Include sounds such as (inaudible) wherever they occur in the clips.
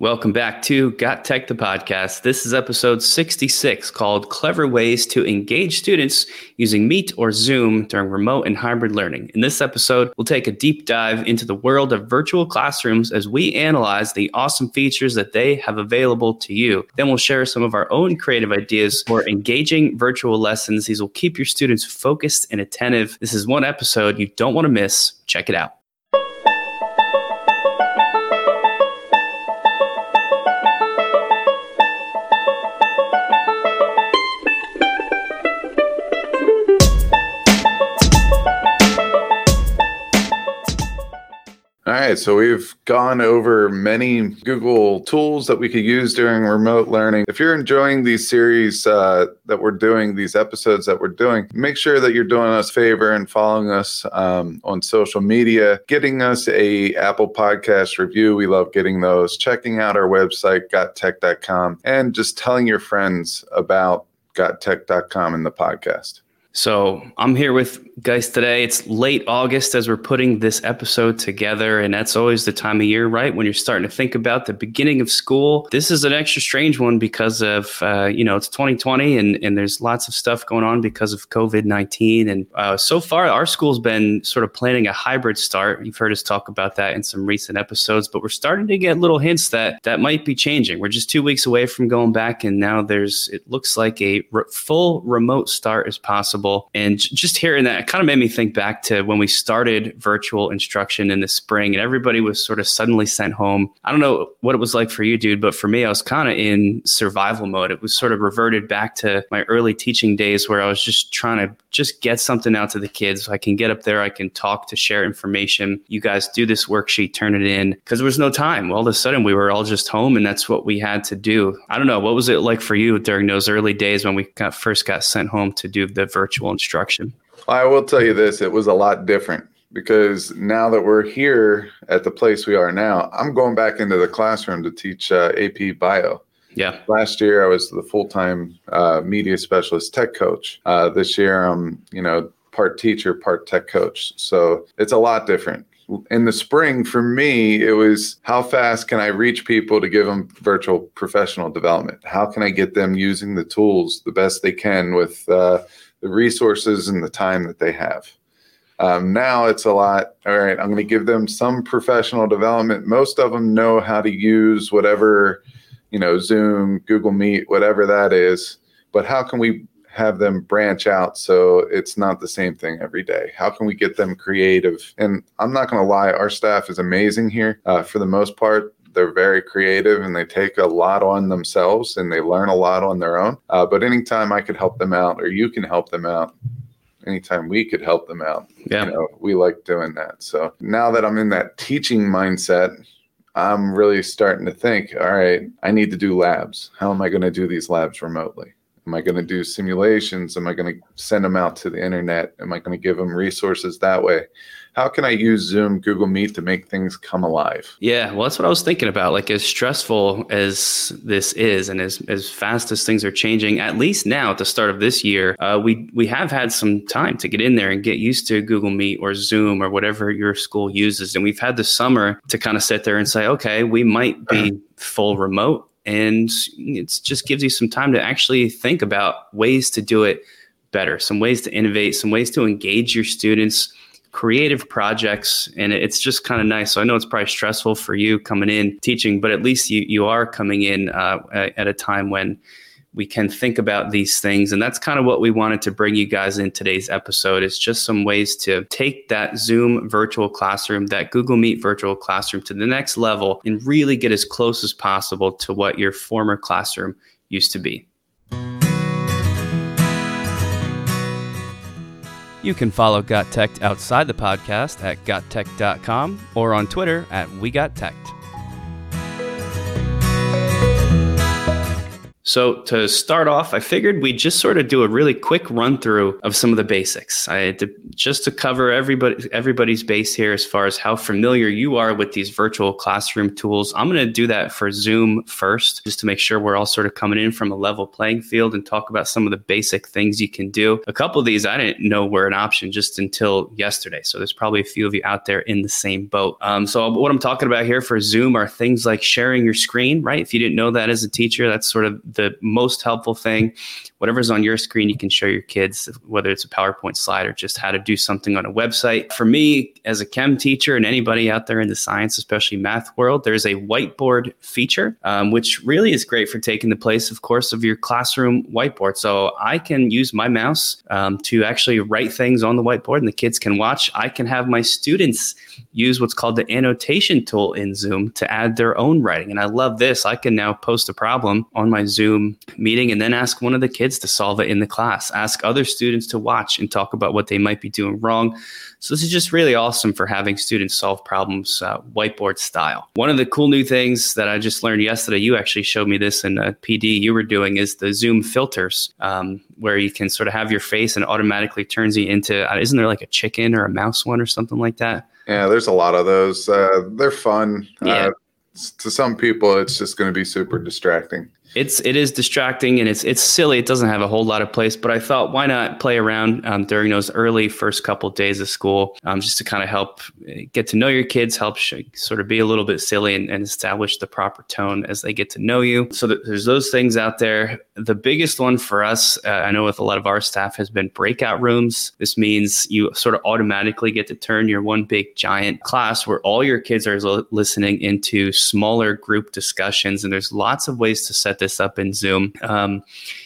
Welcome back to Got Tech, the podcast. This is episode 66 called Clever Ways to Engage Students Using Meet or Zoom During Remote and Hybrid Learning. In this episode, we'll take a deep dive into the world of virtual classrooms as we analyze the awesome features that they have available to you. Then we'll share some of our own creative ideas for engaging virtual lessons. These will keep your students focused and attentive. This is one episode you don't want to miss. Check it out. All right, so we've gone over many Google tools that we could use during remote learning. If you're enjoying these series uh, that we're doing, these episodes that we're doing, make sure that you're doing us a favor and following us um, on social media, getting us a Apple Podcast review. We love getting those. Checking out our website, gottech.com, and just telling your friends about gottech.com and the podcast. So I'm here with guys today. It's late August as we're putting this episode together, and that's always the time of year, right? When you're starting to think about the beginning of school. This is an extra strange one because of uh, you know it's 2020 and and there's lots of stuff going on because of COVID 19. And uh, so far, our school's been sort of planning a hybrid start. You've heard us talk about that in some recent episodes, but we're starting to get little hints that that might be changing. We're just two weeks away from going back, and now there's it looks like a re- full remote start is possible and just hearing that, kind of made me think back to when we started virtual instruction in the spring and everybody was sort of suddenly sent home. I don't know what it was like for you, dude, but for me, I was kind of in survival mode. It was sort of reverted back to my early teaching days where I was just trying to just get something out to the kids. I can get up there, I can talk to share information. You guys do this worksheet, turn it in because there was no time. All of a sudden, we were all just home and that's what we had to do. I don't know. What was it like for you during those early days when we got, first got sent home to do the virtual? Virtual instruction? I will tell you this it was a lot different because now that we're here at the place we are now, I'm going back into the classroom to teach uh, AP Bio. Yeah. Last year, I was the full time uh, media specialist tech coach. Uh, this year, I'm, you know, part teacher, part tech coach. So it's a lot different in the spring for me it was how fast can i reach people to give them virtual professional development how can i get them using the tools the best they can with uh, the resources and the time that they have. Um, now it's a lot. All right, I'm going to give them some professional development. Most of them know how to use whatever, you know, Zoom, Google Meet, whatever that is. But how can we have them branch out so it's not the same thing every day? How can we get them creative? And I'm not going to lie, our staff is amazing here uh, for the most part they're very creative and they take a lot on themselves and they learn a lot on their own. Uh, but anytime I could help them out or you can help them out, anytime we could help them out, yeah. you know, we like doing that. So now that I'm in that teaching mindset, I'm really starting to think, all right, I need to do labs. How am I going to do these labs remotely? Am I going to do simulations? Am I going to send them out to the internet? Am I going to give them resources that way? how can I use Zoom, Google Meet to make things come alive? Yeah, well, that's what I was thinking about. Like, as stressful as this is, and as as fast as things are changing, at least now at the start of this year, uh, we we have had some time to get in there and get used to Google Meet or Zoom or whatever your school uses, and we've had the summer to kind of sit there and say, okay, we might be (clears throat) full remote, and it just gives you some time to actually think about ways to do it better, some ways to innovate, some ways to engage your students creative projects and it's just kind of nice. So i know it's probably stressful for you coming in teaching but at least you, you are coming in uh, at a time when we can think about these things. And that's kind of what we wanted to bring you guys in today's episode is just some ways to take that zoom virtual classroom that google meet virtual classroom to the next level and really get as close as possible to what your former classroom used to be. You can follow Got Tech outside the podcast at gottech.com or on Twitter at We So, to start off, I figured we'd just sort of do a really quick run through of some of the basics. I to, just to cover everybody everybody's base here as far as how familiar you are with these virtual classroom tools. I'm going to do that for Zoom first, just to make sure we're all sort of coming in from a level playing field and talk about some of the basic things you can do. A couple of these I didn't know were an option just until yesterday. So, there's probably a few of you out there in the same boat. Um, so, what I'm talking about here for Zoom are things like sharing your screen, right? If you didn't know that as a teacher, that's sort of most helpful thing. Whatever's on your screen, you can show your kids, whether it's a PowerPoint slide or just how to do something on a website. For me, as a chem teacher and anybody out there in the science, especially math world, there's a whiteboard feature, um, which really is great for taking the place, of course, of your classroom whiteboard. So I can use my mouse um, to actually write things on the whiteboard and the kids can watch. I can have my students use what's called the annotation tool in Zoom to add their own writing. And I love this. I can now post a problem on my Zoom meeting and then ask one of the kids to solve it in the class, ask other students to watch and talk about what they might be doing wrong. So this is just really awesome for having students solve problems uh, whiteboard style. One of the cool new things that I just learned yesterday, you actually showed me this in a PD you were doing, is the Zoom filters, um, where you can sort of have your face and automatically turns you into, uh, isn't there like a chicken or a mouse one or something like that? Yeah, there's a lot of those. Uh, they're fun. Yeah. Uh, to some people, it's just going to be super distracting it's it is distracting and it's it's silly. It doesn't have a whole lot of place, but I thought why not play around um, during those early first couple of days of school, um, just to kind of help eh, get to know your kids, help sh- sort of be a little bit silly and, and, establish the proper tone as they get to know you. So there's those things out there. The biggest one for us, uh, I know with a lot of our staff, has been breakout rooms. This means you sort of automatically get to turn your one big giant class where all your kids are l- listening into smaller group discussions, and there's lots of ways to set this up in Zoom. Um,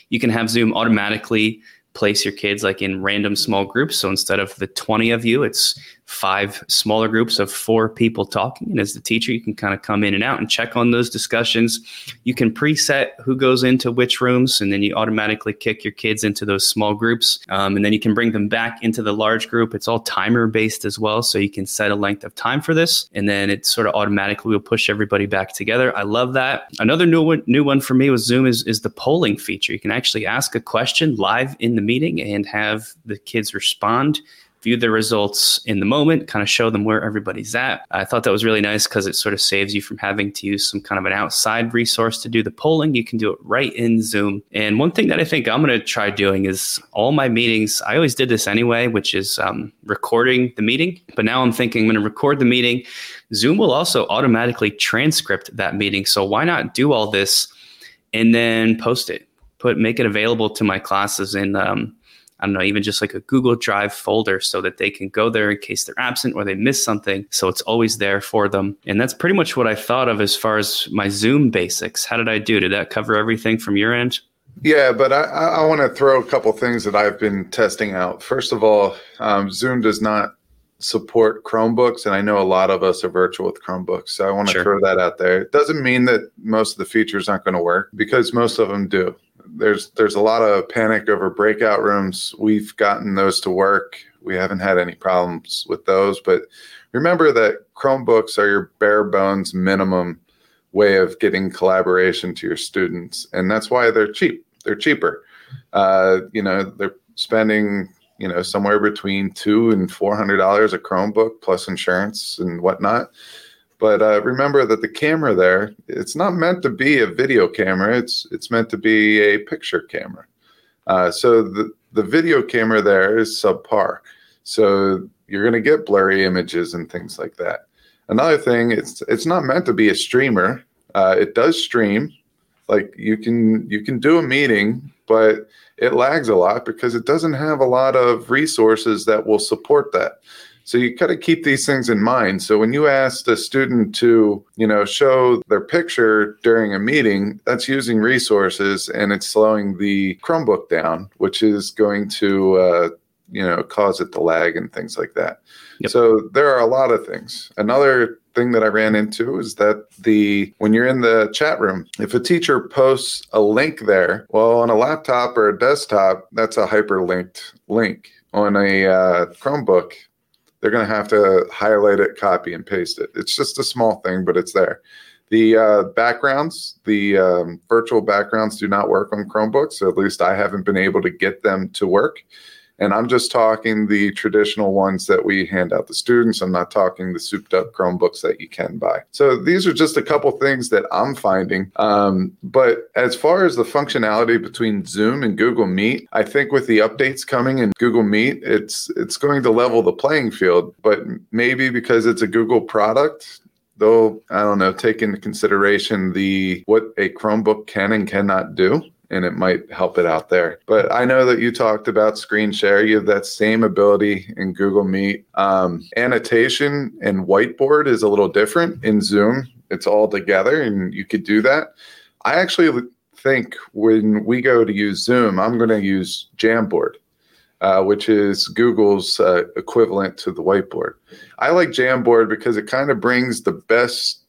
you can have Zoom automatically place your kids like in random small groups. So instead of the 20 of you, it's five smaller groups of four people talking. And as the teacher, you can kind of come in and out and check on those discussions. You can preset who goes into which rooms, and then you automatically kick your kids into those small groups. Um, and then you can bring them back into the large group. It's all timer based as well. So you can set a length of time for this, and then it sort of automatically will push everybody back together. I love that. Another new one, new one for me with Zoom is, is the polling feature. You can actually ask a question live in the meeting and have the kids respond view the results in the moment, kind of show them where everybody's at. I thought that was really nice because it sort of saves you from having to use some kind of an outside resource to do the polling. You can do it right in Zoom. And one thing that I think I'm going to try doing is all my meetings, I always did this anyway, which is um, recording the meeting. But now I'm thinking I'm going to record the meeting. Zoom will also automatically transcript that meeting. So why not do all this and then post it? Put make it available to my classes in um, I don't know, even just like a Google Drive folder so that they can go there in case they're absent or they miss something. So it's always there for them. And that's pretty much what I thought of as far as my Zoom basics. How did I do? Did that cover everything from your end? Yeah, but I, I want to throw a couple things that I've been testing out. First of all, um, Zoom does not support Chromebooks, and I know a lot of us are virtual with Chromebooks. So I want to sure. throw that out there. It doesn't mean that most of the features aren't going to work because most of them do there's there's a lot of panic over breakout rooms. We've gotten those to work. We haven't had any problems with those, but remember that Chromebooks are your bare bones minimum way of getting collaboration to your students, and that's why they're cheap. They're cheaper. Uh, you know, they're spending you know somewhere between two and four hundred dollars a Chromebook plus insurance and whatnot. But uh, remember that the camera there, it's not meant to be a video camera. It's it's meant to be a picture camera. Uh, so the the video camera there is subpar. So you're going to get blurry images and things like that. Another thing, it's it's not meant to be a streamer. Uh, it does stream, like you can you can do a meeting, but it lags a lot because it doesn't have a lot of resources that will support that. So you got to keep these things in mind. So when you ask a student to, you know, show their picture during a meeting, that's using resources and it's slowing the Chromebook down, which is going to, uh, you know, cause it to lag and things like that. Yep. So there are a lot of things. Another thing that I ran into is that the when you're in the chat room, if a teacher posts a link there, well, on a laptop or a desktop, that's a hyperlinked link. On a uh, Chromebook, they're going to have to highlight it, copy, and paste it. It's just a small thing, but it's there. The uh, backgrounds, the um, virtual backgrounds do not work on Chromebooks. At least I haven't been able to get them to work. And I'm just talking the traditional ones that we hand out to students. I'm not talking the souped up Chromebooks that you can buy. So these are just a couple things that I'm finding. Um, but as far as the functionality between Zoom and Google Meet, I think with the updates coming in Google Meet, it's it's going to level the playing field. But maybe because it's a Google product, they'll I don't know take into consideration the what a Chromebook can and cannot do and it might help it out there. But I know that you talked about screen share. You have that same ability in Google Meet. Um, annotation and whiteboard is a little different in Zoom. It's all together, and you could do that. I actually think when we go to use Zoom, I'm going to use Jamboard. Uh, which is Google's uh, equivalent to the whiteboard. I like Jamboard because it kind of brings the best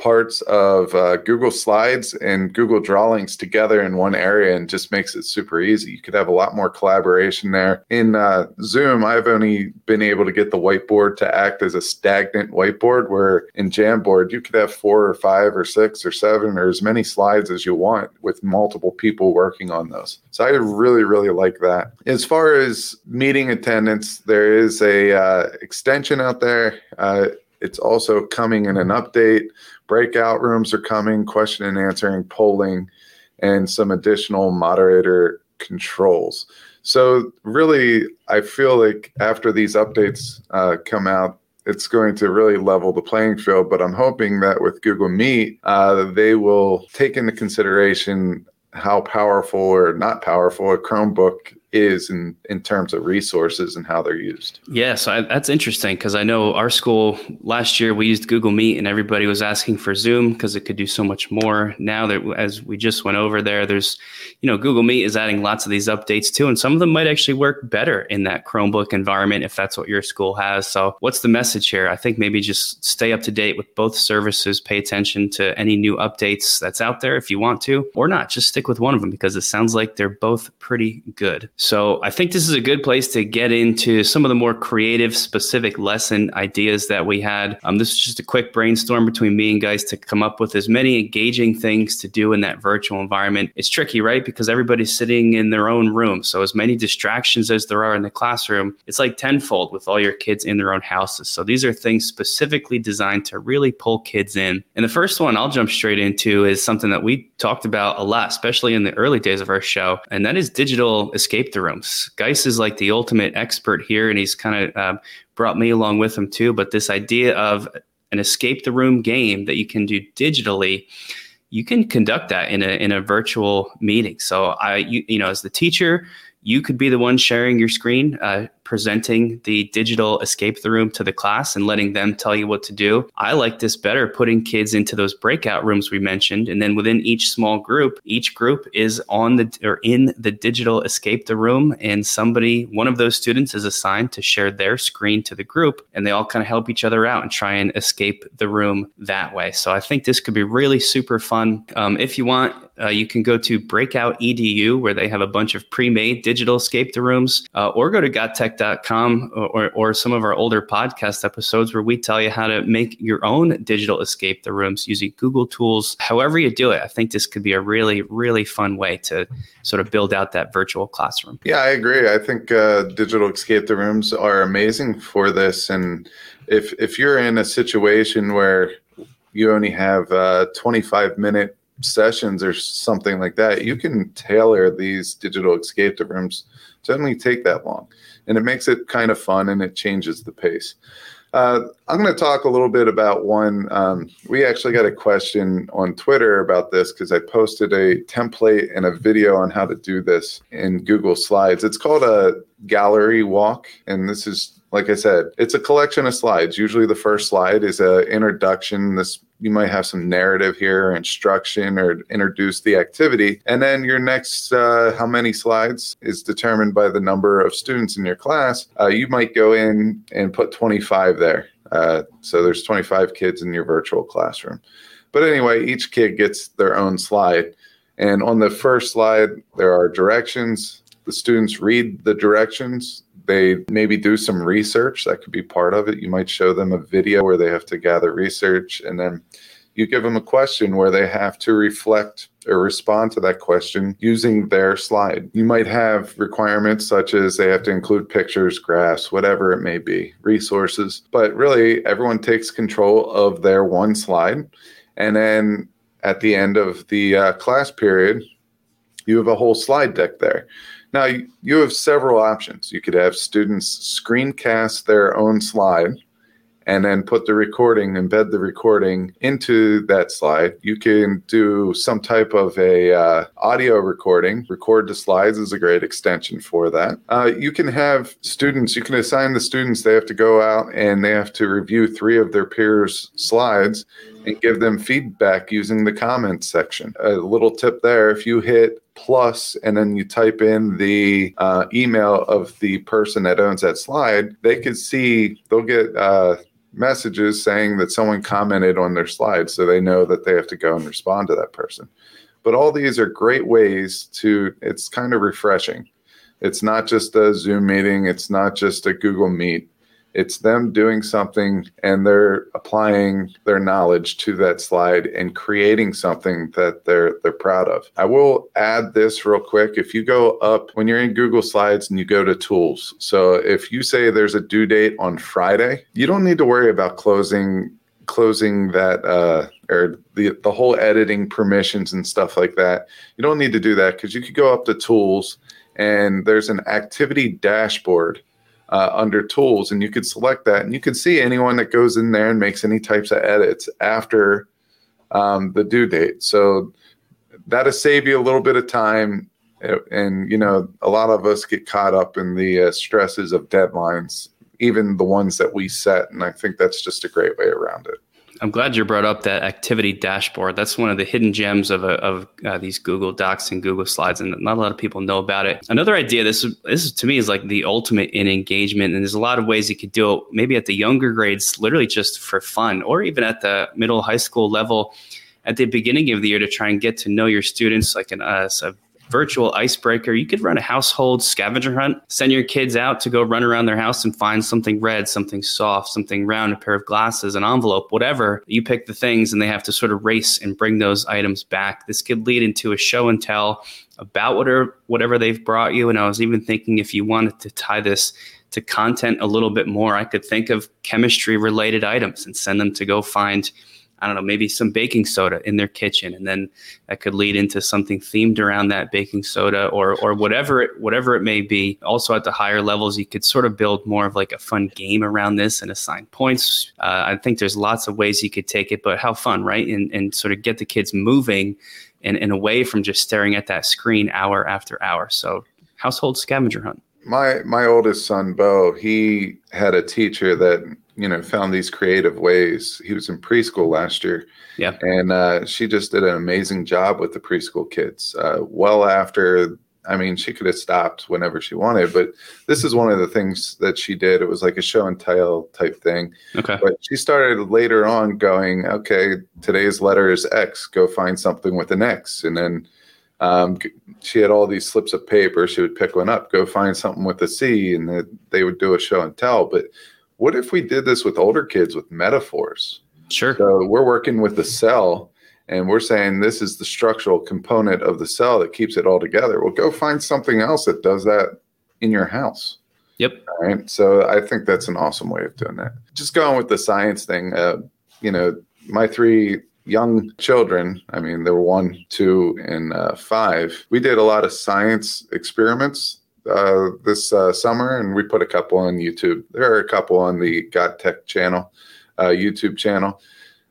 parts of uh, Google Slides and Google Drawings together in one area and just makes it super easy. You could have a lot more collaboration there. In uh, Zoom, I've only been able to get the whiteboard to act as a stagnant whiteboard, where in Jamboard, you could have four or five or six or seven or as many slides as you want with multiple people working on those. So I really, really like that. As far as meeting attendance, there is a uh, extension out there. Uh, it's also coming in an uptate breakout rooms are coming, question and answering, polling, and some additional moderator controls. So, really, I feel like after these updates uh, come out, it's going to really level the playing field. But I'm hoping that with Google Meet, uh, they will take into consideration how powerful or not powerful a Chromebook is in in terms of resources and how they're used. Yes, I, that's interesting because I know our school last year we used Google Meet and everybody was asking for Zoom because it could do so much more. Now that as we just went over there, there's you know Google Meet is adding lots of these updates too, and some of them might actually work better in that Chromebook environment if that's what your school has. So what's the message here? I think maybe just stay up to date with both services, pay attention to any new updates that's out there if you want to, or not. Just stick with one of them because it sounds like they're both pretty good. So I think this is a good place to get into some of the more creative, specific lesson ideas that we had. Um, this is just a quick brainstorm between me and guys to come up with as many engaging things to do in that virtual environment. It's tricky, right? Because everybody's sitting in their own room. So as many distractions as there are in the classroom, it's like tenfold with all your kids in their own houses. So these are things specifically designed to really pull kids in. And the first one I'll jump straight into is something that we talked about a lot, especially in the early days of our show, and that is digital escape escape the rooms. Geis is like the ultimate expert here, and he's kind of uh, brought me along with him too. But this idea of an escape the room game that you can do digitally, you can conduct that in a in a virtual meeting. So I, you, you know, as the teacher, you could be the one sharing your screen, uh, presenting the digital escape the room to the class and letting them tell you what to do. I like this better, putting kids into those breakout rooms we mentioned. And then within each small group, each group is on the or in the digital escape the room. And somebody, one of those students is assigned to share their screen to the group. And they all kind of help each other out and try and escape the room that way. So I think this could be really super fun. Um, if you want, uh, you can go to Breakout EDU, where they have a bunch of pre made digital escape the rooms, uh, or go to gottech or, or, or some of our older podcast episodes where we tell you how to make your own digital escape the rooms using Google tools. However, you do it, I think this could be a really, really fun way to sort of build out that virtual classroom. Yeah, I agree. I think uh, digital escape the rooms are amazing for this. And if, if you're in a situation where you only have uh, 25 minute sessions or something like that, you can tailor these digital escape the rooms only take that long and it makes it kind of fun and it changes the pace. Uh, I'm going to talk a little bit about one. Um, we actually got a question on Twitter about this because I posted a template and a video on how to do this in Google Slides. It's called a gallery walk, and this is like I said, it's a collection of slides. Usually, the first slide is an introduction. This you might have some narrative here, or instruction, or introduce the activity. And then your next, uh, how many slides is determined by the number of students in your class. Uh, you might go in and put 25 there. Uh, so there's 25 kids in your virtual classroom. But anyway, each kid gets their own slide. And on the first slide, there are directions. The students read the directions they maybe do some research that could be part of it you might show them a video where they have to gather research and then you give them a question where they have to reflect or respond to that question using their slide. You might have requirements such as they have to include pictures, graphs, whatever it may be, resources, but really everyone takes control of their one slide. And then at the end of the uh, class period, you have a whole slide deck there. Now, you have several options. You could have students screencast their own slide and then put the recording, embed the recording into that slide. You can do some type of a uh, audio recording. Record the slides is a great extension for that. Uh, you can have students. You can assign the students. They have to go out and they have to review three of their peers' slides and give them feedback using the comments section. A little tip there: if you hit plus and then you type in the uh, email of the person that owns that slide, they can see they'll get uh, messages saying that someone commented on their slide so they know that they have to go and respond to that person. But all these are great ways to, it's kind of refreshing. It's not just a Zoom meeting, it's not just a Google Meet. It's them doing something and they're applying their knowledge to that slide and creating something that they're they're proud of. I will add this real quick. If you go up when you're in Google Slides and you go to tools. So if you say there's a due date on Friday, you don't need to worry about closing closing that uh, or the the whole editing permissions and stuff like that. You don't need to do that because you could go up to tools and there's an activity dashboard uh, under tools and you could select that and you can see anyone that goes in there and makes any types of edits after um, the due date. So that'll save you a little bit of time and you know a lot of us get caught up in the uh, stresses of deadlines even the ones that we set and i think that's just a great way around it I'm glad you brought up that activity dashboard. That's one of the hidden gems of, of uh, these Google Docs and Google Slides, and not a lot of people know about it. Another idea, this this to me is like the ultimate in engagement, and there's a lot of ways you could do it. Maybe at the younger grades, literally just for fun, or even at the middle high school level, at the beginning of the year to try and get to know your students, like an uh, a virtual icebreaker. You could run a household scavenger hunt, send your kids out to go run around their house and find something red, something soft, something round, a pair of glasses, an envelope, whatever. You pick the things and they have to sort of race and bring those items back. This could lead into a show and tell about whatever whatever they've brought you. And I was even thinking if you wanted to tie this to content a little bit more, I could think of chemistry related items and send them to go find I don't know, maybe some baking soda in their kitchen, and then that could lead into something themed around that baking soda, or or whatever it whatever it may be. Also, at the higher levels, you could sort of build more of like a fun game around this and assign points. Uh, I think there's lots of ways you could take it, but how fun, right? And and sort of get the kids moving and, and away from just staring at that screen hour after hour. So, household scavenger hunt my my oldest son bo he had a teacher that you know found these creative ways. He was in preschool last year. Yeah. And uh, she just did an amazing job with the preschool kids uh, well after i mean she could have stopped whenever she wanted but this is one of the things that she did. It was like a show and tell type thing. Okay. But she started later on going okay today's letter is x go find something with an x. And then um, she had all these slips of paper. She would pick one up, go find something with a C, and they would do a show and tell. But what if we did this with older kids with metaphors? Sure. So we're working with the cell and we're saying this is the structural component of the cell that keeps it all together. Well, go find something else that does that in your house. Yep. All right. So I think that's an awesome way of doing that. Just going with the science thing, uh, you know, my three young children, I mean, there were one, two, and uh, five, we did a lot of science experiments uh, this uh, summer, and we put a couple on YouTube. There are a couple on the Got Tech channel, uh, YouTube channel.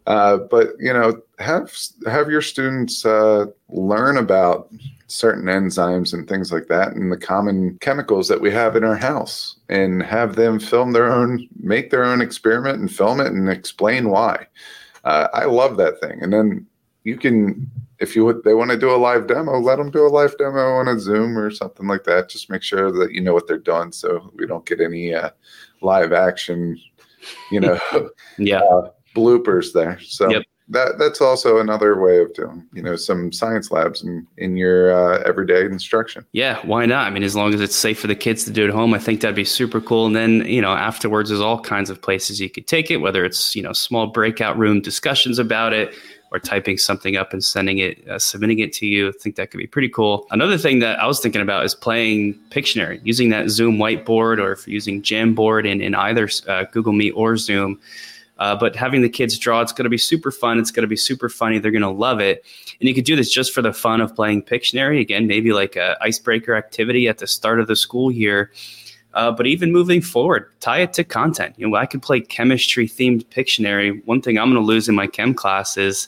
Uh, but you know, have have your students uh, learn about certain enzymes and things like that, and the common chemicals that we have in our house, and have them film their own, make their own experiment, and film it, and explain why. Uh, I love that thing. And then you can, if you would, they want to do a live demo, let them do a live demo on a Zoom or something like that. Just make sure that you know what they're doing, so we don't get any uh, live action, you know, (laughs) yeah, uh, bloopers there. So. Yep. that that's also another way of doing you know some science labs in in your uh, everyday instruction. Yeah, why not? I mean, as long as it's safe for the kids to do at home, I think that'd be super cool. And then you know afterwards, there's all kinds of places you could take it, whether it's you know small breakout room discussions about it or typing something up and sending it, uh, submitting it to you. I think that could be pretty cool. Another thing that I was thinking about is playing Pictionary, using that Zoom whiteboard or if you're using Jamboard in, in either uh, Google Meet or Zoom. Uh, but having the kids draw, it's going to be super fun. It's going to be super funny. They're going to love it. And you could do this just for the fun of playing Pictionary. Again, maybe like a icebreaker activity at the start of the school year. Uh, but even moving forward, tie it to content. You know, I could play chemistry themed Pictionary. One thing I'm going to lose in my chem class is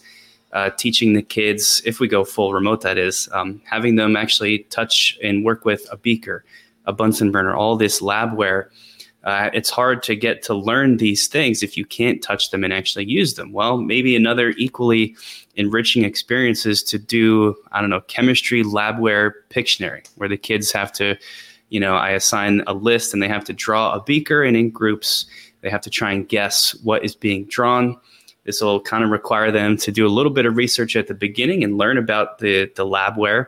uh, teaching the kids, if we go full remote, that is, um, having them actually touch and work with a beaker, a Bunsen burner, all this labware. Uh, it's hard to get to learn these things if you can't touch them and actually use them. Well, maybe another equally enriching experience is to do, I don't know, chemistry labware Pictionary, where the kids have to you know, I assign a list and they have to draw a beaker, and in groups, they have to try and guess what is being drawn. This will kind of require them to do a little bit of research at the beginning and learn about the, the labware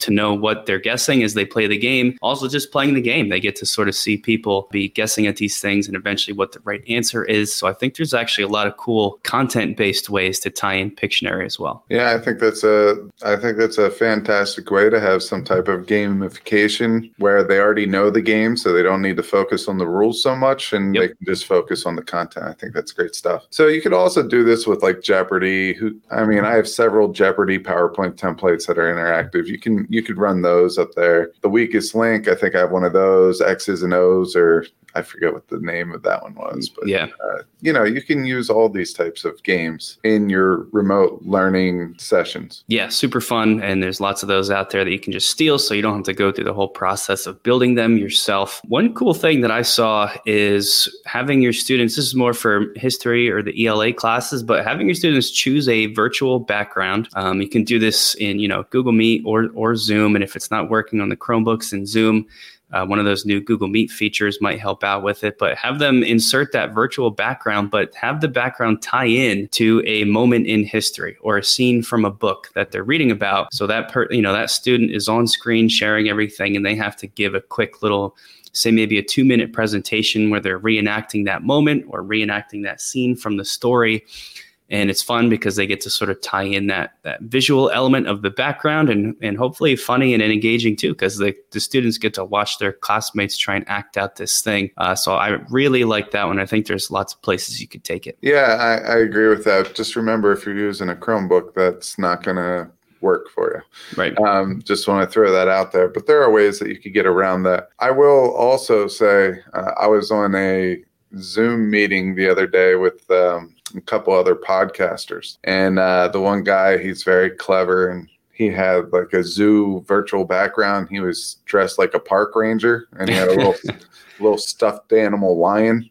to know what they're guessing as they play the game. Also, just playing the game, they get to sort of see people be guessing at these things and eventually what the right answer is. So I think there's actually a lot of cool content-based ways to tie in Pictionary as well. Yeah, I think that's a I think that's a fantastic way to have some type of gamification where they already know the game, so they don't need to focus on the rules so much, and yep. they can just focus on the content. I think that's great stuff. So you could also do this with like Jeopardy. Who I mean, I have several Jeopardy PowerPoint templates that are interactive. You can you could run those up there. The weakest link, I think I have one of those X's and O's, or I forget what the name of that one was, but yeah, uh, you know, you can use all these types of games in your remote learning sessions. Yeah, super fun, and there's lots of those out there that you can just steal, so you don't have to go through the whole process of building them yourself. One cool thing that I saw is having your students. This is more for history or the ELA classes, but having your students choose a virtual background. Um, you can do this in you know Google Meet or or Zoom, and if it's not working on the Chromebooks in Zoom uh, one of those new Google Meet features might help out with it, but have them insert that virtual background, but have the background tie in to a moment in history or a scene from a book that they're reading about. So that per, you know that student is on screen sharing everything, and they have to give a quick little say maybe a two minute presentation where they're reenacting that moment or reenacting that scene from the story and it's fun because they get to sort of tie in that that visual element of the background and and hopefully funny and engaging too because the, the students get to watch their classmates try and act out this thing uh, so i really like that one i think there's lots of places you could take it yeah I, I agree with that just remember if you're using a chromebook that's not going to work for you. Right. Um, just want to throw that out there. But there are ways that you could get around that. I will also say uh, I was on a Zoom meeting the other day with um, a couple other podcasters. And uh, the one guy, he's very clever and he had like a zoo virtual background. He was dressed like a park ranger and he had a little (laughs) little stuffed animal lion,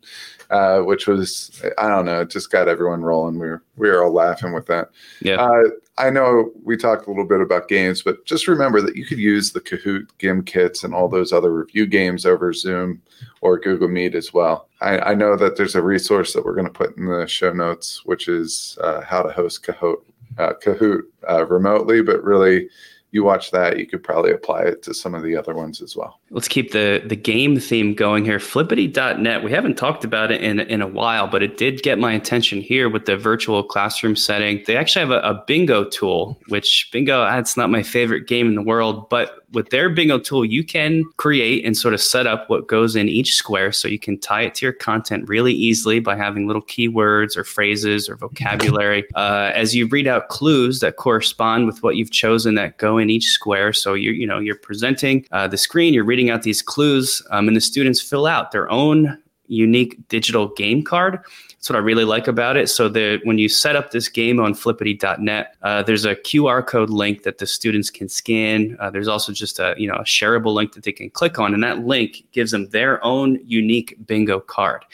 uh, which was I don't know, it just got everyone rolling. We were we were all laughing with that. Yeah. Uh, I know we talked a little bit about games, but just remember that you could use the Kahoot Gimkits and all those other review games over Zoom or Google Meet as well. I, I know that there's a resource that we're going to put in the show notes, which is uh, how to host Kahoot, uh, Kahoot uh, remotely, but really you watch that, you could probably apply it to some of the other ones as well. Let's keep the the game theme going here. Flippity.net. We haven't talked about it in in a while, but it did get my attention here with the virtual classroom setting. They actually have a, a bingo tool, which bingo, that's not my favorite game in the world, but with their bingo tool, you can create and sort of set up what goes in each square so you can tie it to your content really easily by having little keywords or phrases or vocabulary. (laughs) Uh, as you read out clues that correspond with what you've chosen that go in each square. So you're, you know, you're presenting uh, the screen, you're reading out these clues, um, and the students fill out their own unique digital game card. That's what I really like about it. So that when you set up this game on flippity.net, uh, there's a QR code link that the students can scan. Uh, there's also just a you know a shareable link that they can click on, and that link gives them their own unique bingo card.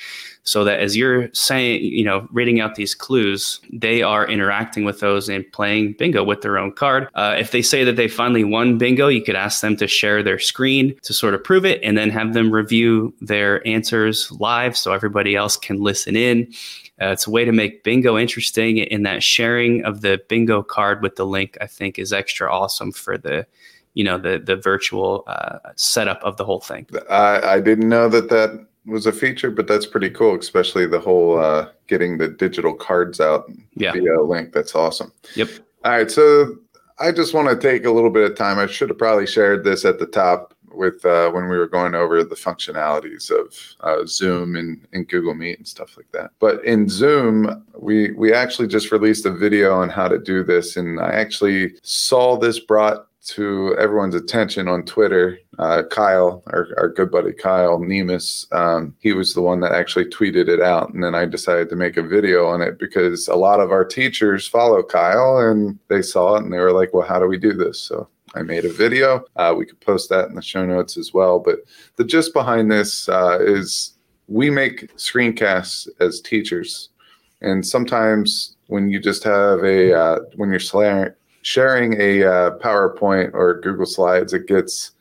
So that as you're saying, you know, reading out these clues, they are interacting with those and playing bingo with their own card. Uh, if they say that they finally won bingo, you could ask them to share their screen to sort of prove it and then have them review their answers live so everybody else can listen in. Uh, it's a way to make bingo interesting, and that sharing of the bingo card with the link, I think, is extra awesome for the you know the the virtual uh, setup of the whole thing. I, I didn't know that that was a feature, but that's pretty cool, especially the whole uh, getting the digital cards out yeah. via link. That's awesome. Yep. All right, so I just want to take a little bit of time. I should have probably shared this at the top with uh, when we were going over the functionalities of uh, Zoom and, and Google Meet and stuff like that. But in Zoom, we we actually just released a video on how to do this, and I actually saw this brought to everyone's attention on Twitter, uh, Kyle, our, our good buddy Kyle Niemis, um, he was the one that actually tweeted it out. And then I decided to make a video on it because a lot of our teachers follow Kyle and they saw it and they were like, well, how do we do this? So I made a video. Uh, we could post that in the show notes as well. But the gist behind this uh, is we make screencasts as teachers. And sometimes when you just have a, uh, when you're sharing a uh, PowerPoint or Google Slides, it gets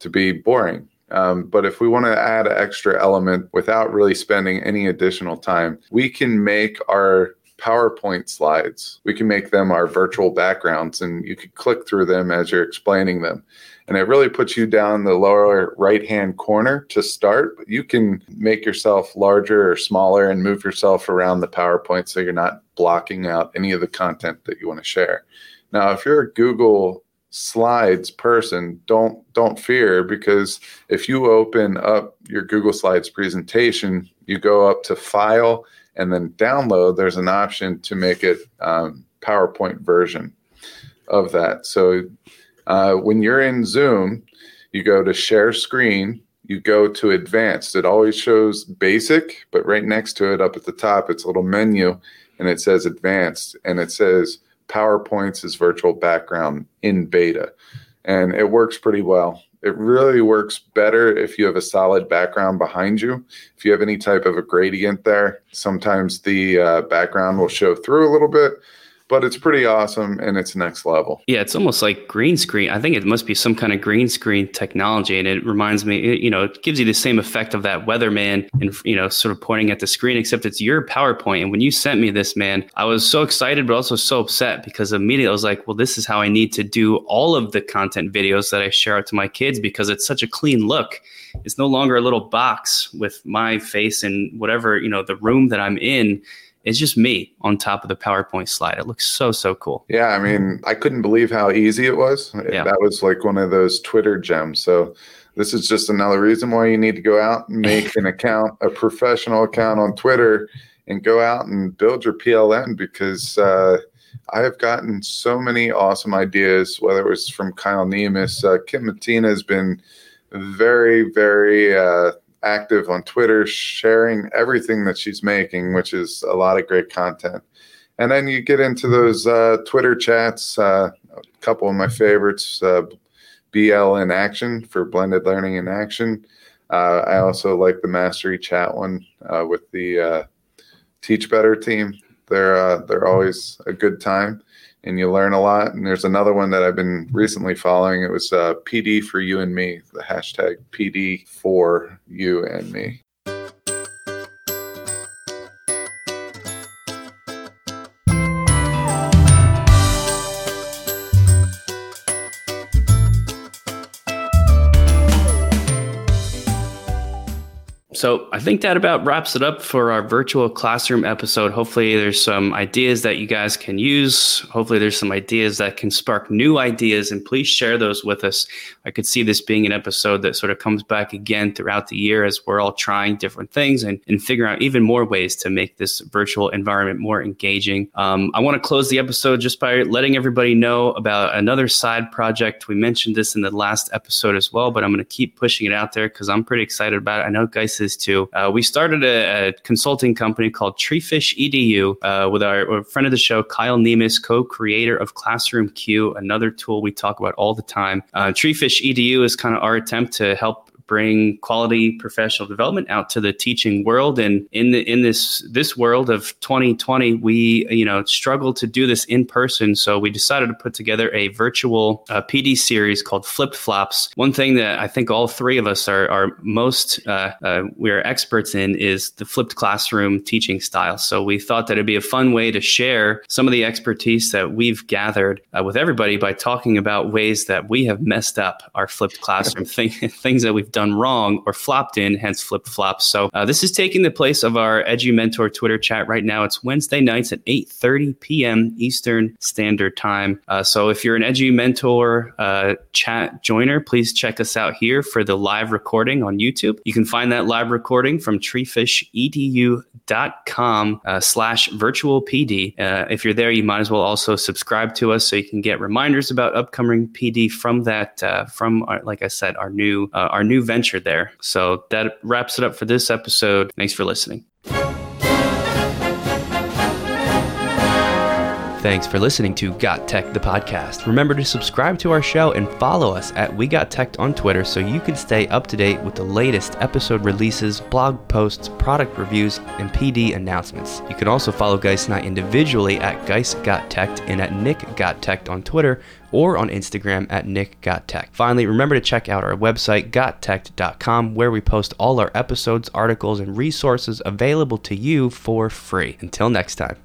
to be boring. Um, but if we want to add an extra element without really spending any additional time, we can make our PowerPoint slides. We can make them our virtual backgrounds, and you can click through them as you're explaining them. And it really puts you down the lower right hand corner to start. But you can make yourself larger or smaller and move yourself around the PowerPoint so you're not blocking out any of the content that you want to share. Now, if you're a Google Slides person, don't don't fear because if you open up your Google Slides presentation, you go up to File and then Download. There's an option to make it um, PowerPoint version of that. So uh, when you're in Zoom, you go to Share Screen. You go to Advanced. It always shows Basic, but right next to it, up at the top, it's a little menu, and it says Advanced, and it says PowerPoints as virtual background in beta. And it works pretty well. It really works better if you have a solid background behind you. If you have any type of a gradient there, sometimes the uh, background will show through a little bit but it's pretty awesome and it's next level. Yeah, it's almost like green screen. I think it must be some kind of green screen technology, and it reminds me, you know, it gives you the same effect of that weatherman and you know, sort of pointing at the screen, except it's your PowerPoint. And when you sent me this, man, I was so excited, but also so upset because immediately I was like, well, this is how I need to do all of the content videos that I share out to my kids because it's such a clean look. It's no longer a little box with my face and whatever you know the room that I'm in it's just me on top of the PowerPoint slide. It looks so, so cool. Yeah. I mean, I couldn't believe how easy it was. Yeah. That was like one of those Twitter gems. So, this is just another reason why you need to go out and make (laughs) an account, a professional account on Twitter, and go out and build your PLN because uh, I have gotten so many awesome ideas, whether it was from Kyle Niemis. Uh, Kim Matina has been very, very uh, active on Twitter, sharing everything that she's making, which is a lot of great content. And then you get into those uh, Twitter chats. Uh, a couple of my favorites, uh, BL in Action for Blended Learning in Action. Uh, I also like the Mastery Chat one uh, with the uh, Teach Better team. They're they're always a good time and you learn a lot. And there's another one that I've been recently following. It was uh, PD for you and me, the hashtag PD for you and me. So I think that about wraps it up for our virtual classroom episode. Hopefully, there's some ideas that you guys can use. Hopefully, there's some ideas that can spark new ideas, and please share those with us. I could see this being an episode that sort of comes back again throughout the year as we're all trying different things and, and figuring out even more ways to make this virtual environment more engaging. Um, I want to close the episode just by letting everybody know about another side project. We mentioned this in the last episode as well, but I'm going to keep pushing it out there because I'm pretty excited about it. I know Geis is too. Uh, we started a, a, consulting company called Treefish EDU uh, with our, our, friend of the show, Kyle Niemis, co-creator of Classroom Q, another tool we talk about all the time. Uh, Treefish EDU is kind of our attempt to help bring quality professional development out to the teaching world. And in the, in this this world of 2020, we you know struggle to do this in person. So we decided to put together a virtual uh, PD series called Flipped Flops. One thing that I think all three of us are are most uh, uh, we are experts in is the flipped classroom teaching style. So we thought that it'd be a fun way to share some of the expertise that we've gathered uh, with everybody by talking about ways that we have messed up our flipped classroom (laughs) thing, things that we've done wrong or flopped in, hence flip flops. So uh, this is taking the place of our Edgy Mentor Twitter chat right now. It's Wednesday nights at 8:30 p.m. Eastern Standard Time. Uh, so if you're an Edgy Mentor uh, chat joiner, please check us out here for the live recording on YouTube. You can find that live recording from treefishedu.com uh, slash virtual PD. Uh, if you're there, you might as well also subscribe to us so you can get reminders about upcoming PD from that uh, from our, like I said our new our new venture there. So that wraps it up for this episode. Thanks for listening. Thanks for listening to Got Tech, the podcast. Remember to subscribe to our show and follow us at We Got Tech on Twitter so you can stay up to date with the latest episode releases, blog posts, product reviews, and PD announcements. You can also follow Geist and I individually at Geist Got Tech and at Nick Got Tech on Twitter or on Instagram at Nick Got Tech. Finally, remember to check out our website, gottech.com, where we post all our episodes, articles, and resources available to you for free. Until next time.